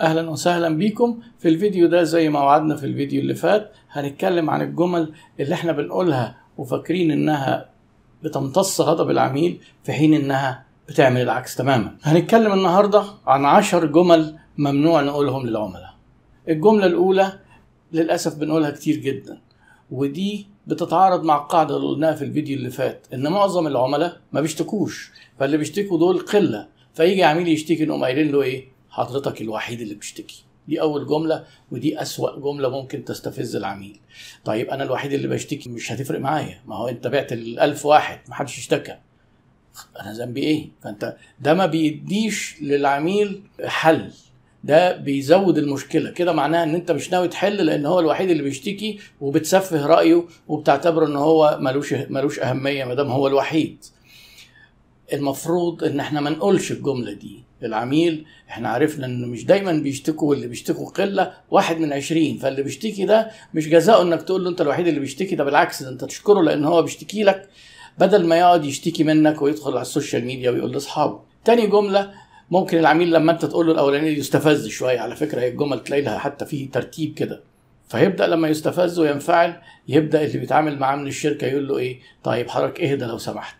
أهلا وسهلا بيكم. في الفيديو ده زي ما وعدنا في الفيديو اللي فات هنتكلم عن الجمل اللي إحنا بنقولها وفاكرين إنها بتمتص غضب العميل في حين إنها بتعمل العكس تماما. هنتكلم النهارده عن عشر جمل ممنوع نقولهم للعملاء. الجملة الأولى للأسف بنقولها كتير جدا ودي بتتعارض مع القاعدة اللي قلناها في الفيديو اللي فات إن معظم العملاء ما بيشتكوش فاللي بيشتكوا دول قلة. فيجي عميل يشتكي نقوم قايلين له إيه؟ حضرتك الوحيد اللي بيشتكي. دي أول جملة ودي أسوأ جملة ممكن تستفز العميل. طيب أنا الوحيد اللي بشتكي مش هتفرق معايا. ما هو أنت بعت الألف واحد محدش اشتكى. أنا ذنبي إيه؟ فأنت ده ما بيديش للعميل حل. ده بيزود المشكلة. كده معناها إن أنت مش ناوي تحل لأن هو الوحيد اللي بيشتكي وبتسفه رأيه وبتعتبره إن هو ملوش ملوش أهمية ما دام هو الوحيد. المفروض إن إحنا ما نقولش الجملة دي. للعميل إحنا عرفنا ان مش دايما بيشتكوا واللي بيشتكوا قلة واحد من عشرين. فاللي بيشتكي ده مش جزاؤه إنك تقول له أنت الوحيد اللي بيشتكي ده بالعكس ده أنت تشكره لأن هو بيشتكي لك بدل ما يقعد يشتكي منك ويدخل على ال social media ويقول لأصحابه. تاني جملة ممكن العميل لما أنت تقول له الاولاني يستفز شوية. على فكرة هي الجمل تلاقي لها حتى في ترتيب كده. فيبدأ لما يستفز وينفعل يبدأ اللي بيتعامل معاه من الشركة يقول له إيه؟ طيب حضرتك اهدى لو سمحت.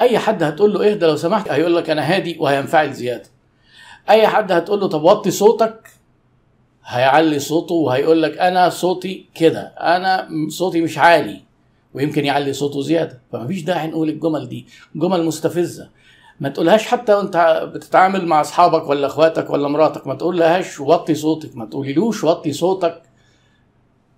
أي حد هتقول له اهدى لو سمحت هيقول لك أنا هادي وهينفعل زيادة. أي حد هتقول له طب وطي صوتك؟ هيعلي صوته وهيقول لك أنا صوتي كده أنا صوتي مش عالي ويمكن يعلي صوته زيادة. فمفيش داعي نقول الجمل دي جمل مستفزة. ما تقولهاش حتى وأنت بتتعامل مع أصحابك ولا أخواتك ولا مراتك ما تقولهاش وطي صوتك ما تقوليلوش وطي صوتك.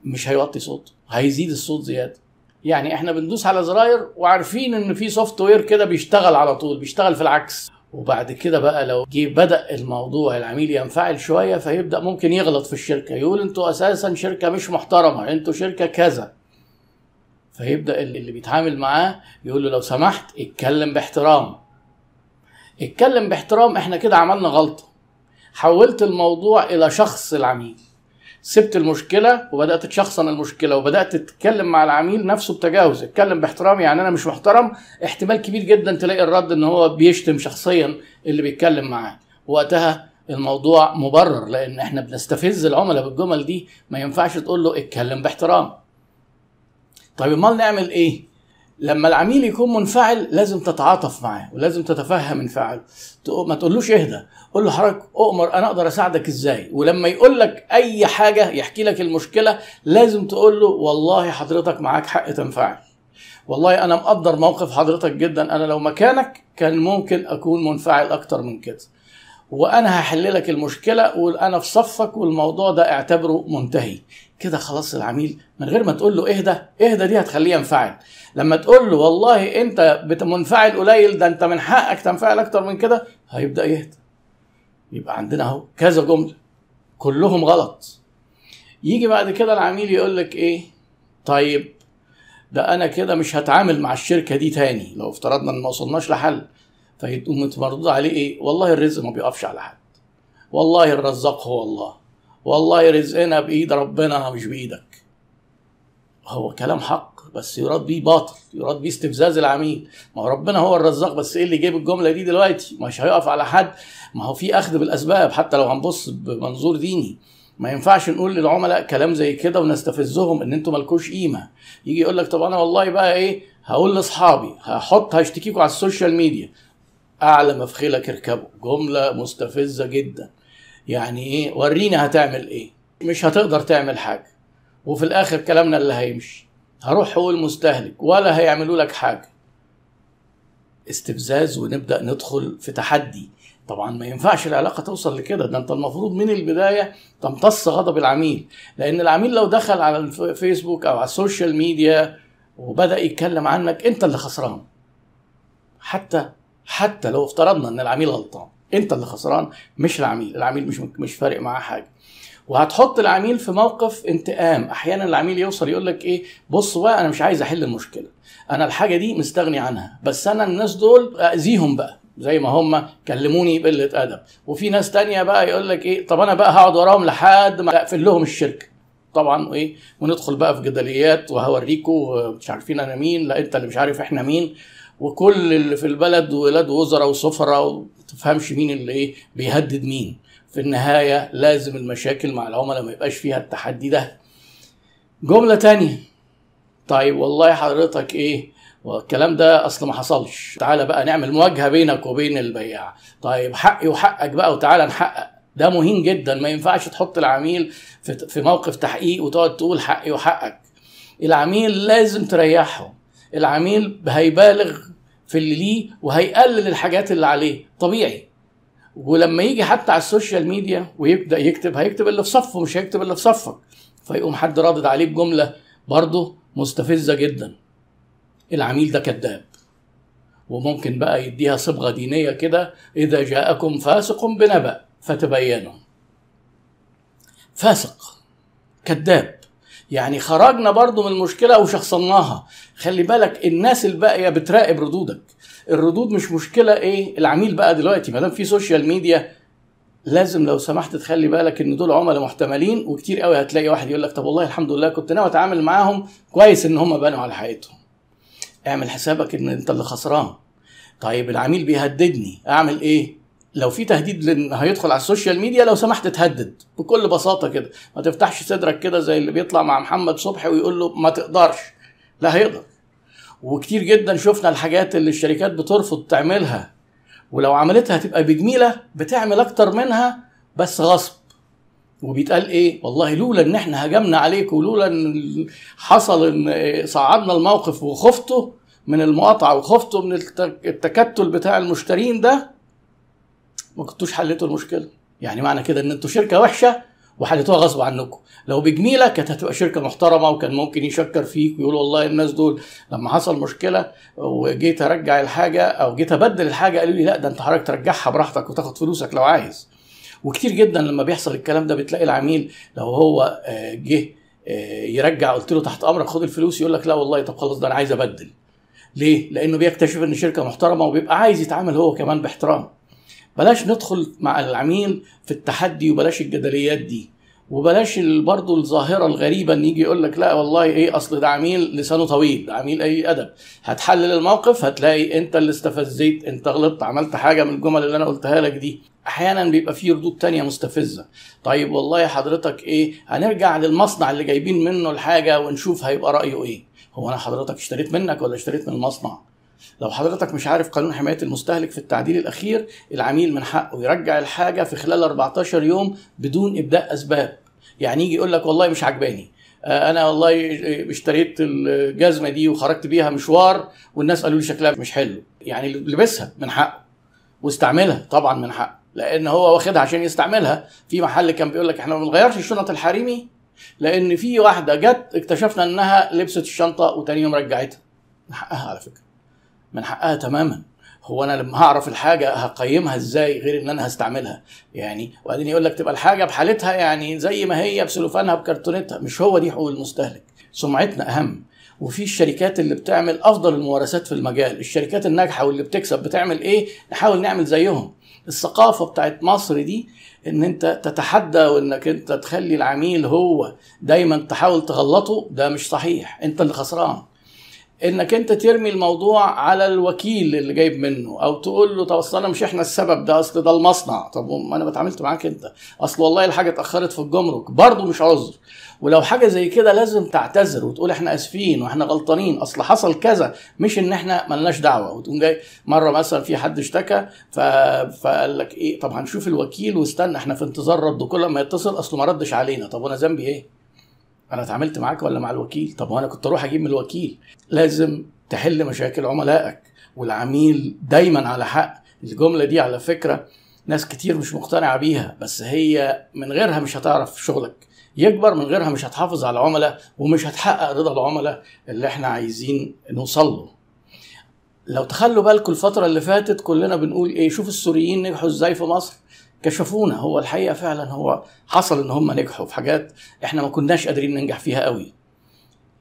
مش هيوطي صوته هيزيد الصوت زيادة. يعني إحنا بندوس على زراير وعارفين ان في software كده بيشتغل على طول بيشتغل في العكس. وبعد كده بقى لو جه بدأ الموضوع العميل ينفعل شوية فيبدأ ممكن يغلط في الشركة يقول أنتوا أساسا شركة مش محترمة أنتوا شركة كذا. فيبدأ اللي بيتعامل معاه يقول له لو سمحت اتكلم باحترام. اتكلم باحترام إحنا كده عملنا غلطة. حولت الموضوع إلى شخص العميل. سبت المشكلة وبدأت تشخصن المشكلة وبدأت تتكلم مع العميل نفسه بتجاوز اتكلم باحترام يعني أنا مش محترم. احتمال كبير جدا تلاقي الرد إن هو بيشتم شخصيا اللي بيتكلم معاه. وقتها الموضوع مبرر لأن إحنا بنستفز العملاء بالجمل دي. ما ينفعش تقول له اتكلم باحترام. طيب أمال نعمل إيه؟ لما العميل يكون منفعل لازم تتعاطف معاه ولازم تتفهم انفعاله ما تقولوش اهدى قول له حضرتك أؤمر أنا أقدر أساعدك إزاي؟ ولما يقول لك أي حاجة يحكي لك المشكلة لازم تقول له والله حضرتك معاك حق تنفعل. والله أنا مقدر موقف حضرتك جدا أنا لو مكانك كان ممكن أكون منفعل أكتر من كده. وأنا هحل لك المشكلة وأنا في صفك والموضوع ده اعتبره منتهي. كده خلاص العميل من غير ما تقول له اهدى اهدى دي هتخليه ينفعل. لما تقول له والله انت منفعل قليل ده انت من حقك تنفعل أكتر من كده هيبدأ يهدى. يبقى عندنا اهو كذا جملة كلهم غلط. يجي بعد كده العميل يقول لك إيه؟ طيب ده أنا كده مش هتعامل مع الشركة دي تاني لو افترضنا إن ما وصلناش لحل. فيقوم مردود عليه إيه؟ والله الرزق ما بيقفش على حد. والله الرزاق هو الله. والله رزقنا بإيد ربنا مش بإيدك. هو كلام حق بس يراد بيه باطل يراد بيه استفزاز العميل. ما هو ربنا هو الرزاق بس إيه اللي جايب الجملة دي دلوقتي؟ مش هيقف على حد. ما هو في أخذ بالأسباب حتى لو هنبص بمنظور ديني. ما ينفعش نقول للعملاء كلام زي كده ونستفزهم إن أنتوا مالكوش قيمة. يجي يقول لك طب أنا والله بقى إيه؟ هقول لأصحابي هحط هشتكيكوا على ال social media. أعلى ما في خيلك اركبه جملة مستفزة جدا. يعني إيه وريني هتعمل إيه. مش هتقدر تعمل حاجة. وفي الآخر كلامنا اللي هيمشي. هروح حقوق المستهلك ولا هيعملوا لك حاجة. استفزاز ونبدأ ندخل في تحدي. طبعا ما ينفعش العلاقة توصل لكده. ده أنت المفروض من البداية تمتص غضب العميل. لأن العميل لو دخل على الفيسبوك أو على ال social media وبدأ يتكلم عنك أنت اللي خسران. حتى حتى لو افترضنا إن العميل غلطان. انت اللي خسران مش العميل. العميل مش مش فارق معاه حاجة. وهتحط العميل في موقف انتقام. أحيانا العميل يوصل يقول لك إيه بص بقى أنا مش عايز أحل المشكلة. أنا الحاجة دي مستغني عنها. بس أنا الناس دول اذيهم بقى زي ما هم كلموني بقلة أدب. وفي ناس تانية بقى يقول لك إيه طب أنا بقى هقعد وراهم لحد ما أقفل لهم الشركة. طبعا وايه وندخل بقى في جدليات وهوريكوا مش عارفين أنا مين لا أنت اللي مش عارف إحنا مين. وكل اللي في البلد ولاد وزراء وسفراء وما تفهمش مين اللي إيه بيهدد مين. في النهاية لازم المشاكل مع العملاء ما يبقاش فيها التحدي ده. جملة تانية. طيب والله حضرتك إيه والكلام ده اصل ما حصلش. تعالى بقى نعمل مواجهة بينك وبين البياع. طيب حقي وحقك بقى وتعالى نحقق. ده مهم جدا. ما ينفعش تحط العميل في موقف تحقيق وتقعد تقول حقي وحقك. العميل لازم تريحه. العميل هيبالغ في اللي ليه وهيقلل الحاجات اللي عليه طبيعي. ولما يجي حتى على السوشيال ميديا ويبدأ يكتب هيكتب اللي في صفه مش هيكتب اللي في صفك. فيقوم حد رادد عليه بجملة برضه مستفزة جدا. العميل ده كذاب. وممكن بقى يديها صبغة دينية كده إذا جاءكم فاسق بنبأ فتبينوا فاسق. كذاب. يعني خرجنا برضو من المشكلة وشخصناها. خلي بالك الناس الباقية بتراقب ردودك. الردود مش مشكلة إيه؟ العميل بقى دلوقتي ما دام في social media لازم لو سمحت تخلي بالك إن دول عملاء محتملين وكتير قوي هتلاقي واحد يقول لك طب والله الحمد لله كنت ناوي أتعامل معاهم كويس إن هم بانوا على حقيقتهم. اعمل حسابك إن أنت اللي خسران. طيب العميل بيهددني أعمل إيه؟ لو في تهديد لأن هيدخل على ال social media لو سمحت تهدى بكل بساطة كده. ما تفتحش صدرك كده زي اللي بيطلع مع محمد صبحي ويقول له ما تقدرش. لا هيقدر. وكتير جدا شفنا الحاجات اللي الشركات بترفض تعملها. ولو عملتها تبقى بجميلة بتعمل أكتر منها بس غصب. وبيتقال إيه؟ والله لولا إن إحنا هجمنا عليك ولولا إن حصل إن صعدنا الموقف وخفته من المقاطعة وخفته من التكتل بتاع المشترين ده ما كنتوش حليتوا المشكلة. يعني معنى كده إن أنتوا شركة وحشة وحليتوها غصب عنكم. لو بجميلة كانت هتبقى شركة محترمة وكان ممكن يشكر فيك ويقول والله الناس دول لما حصل مشكلة وجيت أرجع الحاجة أو جيت أبدل الحاجة قالوا لي لا ده أنت حضرتك ترجعها براحتك وتاخد فلوسك لو عايز. وكتير جدا لما بيحصل الكلام ده بتلاقي العميل لو هو جه يرجع قلت له تحت أمرك خد الفلوس يقول لك لا والله طب خلاص ده أنا عايز أبدل. ليه؟ لأنه بيكتشف إن شركة محترمة وبيبقى عايز يتعامل هو كمان باحترام. بلاش ندخل مع العميل في التحدي وبلاش الجدليات دي. وبلاش برضه الظاهرة الغريبة إن يجي يقول لك لا والله إيه أصل ده عميل لسانه طويل ده عميل أي أدب. هتحلل الموقف هتلاقي أنت اللي استفزيت أنت غلطت عملت حاجة من الجمل اللي أنا قلتها لك دي. أحيانا بيبقى فيه ردود تانية مستفزة. طيب والله حضرتك إيه هنرجع للمصنع اللي جايبين منه الحاجة ونشوف هيبقى رأيه إيه. هو أنا حضرتك اشتريت منك ولا اشتريت من المصنع؟ لو حضرتك مش عارف قانون حماية المستهلك في التعديل الأخير العميل من حقه يرجع الحاجة في خلال 14 يوم بدون إبداء أسباب. يعني يجي يقول لك والله مش عجباني. أنا والله اشتريت الجزمة دي وخرجت بيها مشوار والناس قالوا لي شكلها مش حلو. يعني لبسها من حقه واستعملها طبعا من حقه لأن هو واخدها عشان يستعملها. في محل كان بيقول لك إحنا ما بنغيرش الشنط الحريمي لأن في واحدة جت اكتشفنا إنها لبست الشنطة وتاني يوم رجعتها. من حقها على فكرة. من حقها تماما. هو أنا لما هعرف الحاجة هقيمها إزاي غير إن أنا هستعملها؟ يعني وبعدين يقول لك تبقى الحاجة بحالتها يعني زي ما هي بسلوفانها بكرتونتها. مش هو دي حقوق المستهلك. سمعتنا أهم. وفي الشركات اللي بتعمل أفضل الممارسات في المجال. الشركات الناجحة واللي بتكسب بتعمل إيه؟ نحاول نعمل زيهم. الثقافة بتاعت مصر دي إن أنت تتحدى وإنك أنت تخلي العميل هو دايما تحاول تغلطه ده مش صحيح. أنت اللي خسران. إنك أنت ترمي الموضوع على الوكيل اللي جايب منه أو تقول له طب أصل أنا مش إحنا السبب ده أصل ده المصنع. طب ما أنا اتعاملت معاك أنت. أصل والله الحاجة اتأخرت في الجمرك برضه مش عذر. ولو حاجة زي كده لازم تعتذر وتقول إحنا آسفين وإحنا غلطانين. أصل حصل كذا مش إن إحنا ملناش دعوة. وتقوم جاي مرة مثلا في حد اشتكى ف... فقال لك إيه طب هنشوف الوكيل واستنى إحنا في انتظار رد. كل ما يتصل أصله ما ردش علينا. طب وأنا ذنبي إيه؟ أنا اتعاملت معاك ولا مع الوكيل؟ طب وأنا كنت أروح أجيب من الوكيل. لازم تحل مشاكل عملائك والعميل دايما على حق. الجملة دي على فكرة ناس كتير مش مقتنعة بيها بس هي من غيرها مش هتعرف شغلك. يكبر من غيرها مش هتحافظ على العملاء ومش هتحقق رضا العملاء اللي إحنا عايزين نوصل له. لو تخلوا بالكم الفترة اللي فاتت كلنا بنقول إيه؟ شوف السوريين نجحوا إزاي في مصر. كشفونا. هو الحقيقة فعلا هو حصل إن هم نجحوا في حاجات إحنا ما كناش قادرين ننجح فيها قوي.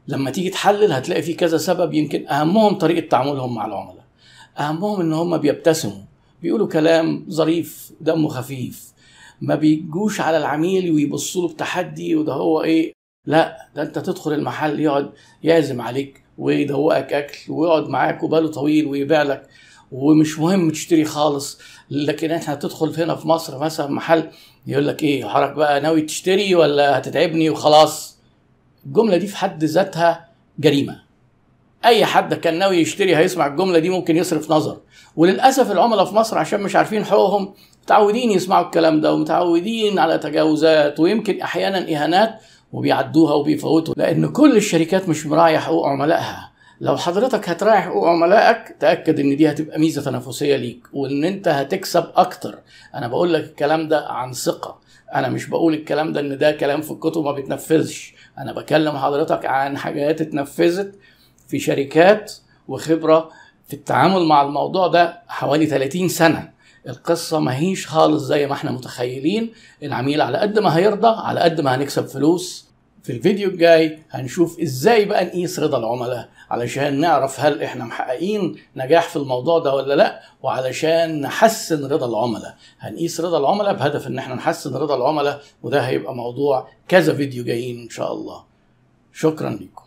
لما تيجي تحلل هتلاقي في كذا سبب يمكن أهمهم طريقة تعاملهم مع العملاء. أهمهم إن هم بيبتسموا بيقولوا كلام ظريف دمه خفيف ما بيجوش على العميل ويبصوا له بتحدي وده هو إيه. لا ده أنت تدخل المحل يقعد يعزم عليك ويدوقك أكل ويقعد معاك وباله طويل ويبيع لك. ومش مهم تشتري خالص لكن إحنا هتدخل هنا في مصر مثلا محل يقول لك إيه حضرتك بقى ناوي تشتري ولا هتتعبني وخلاص؟ الجملة دي في حد ذاتها جريمة. أي حد كان ناوي يشتري هيسمع الجملة دي ممكن يصرف نظر. وللأسف العملاء في مصر عشان مش عارفين حقوقهم متعودين يسمعوا الكلام ده ومتعودين على تجاوزات ويمكن أحيانا إهانات وبيعدوها وبيفوتوا لأن كل الشركات مش مراعية حقوق عملائها. لو حضرتك هتراعي حقوق عملائك تأكد إن دي هتبقى ميزة تنافسية ليك وإن أنت هتكسب أكتر. أنا بقول لك الكلام ده عن ثقة. أنا مش بقول الكلام ده إن ده كلام في الكتب ما بيتنفذش. أنا بكلم حضرتك عن حاجات اتنفذت في شركات وخبرة في التعامل مع الموضوع ده حوالي 30 سنة. القصة ما هيش خالص زي ما إحنا متخيلين. العميل على قد ما هيرضى على قد ما هنكسب فلوس. في الفيديو الجاي هنشوف إزاي بقى نقيس رضا العملاء. علشان نعرف هل إحنا محققين نجاح في الموضوع ده ولا لأ وعلشان نحسن رضا العملاء. هنقيس رضا العملاء بهدف إن إحنا نحسن رضا العملاء وده هيبقى موضوع كذا فيديو جايين إن شاء الله. شكرا لكم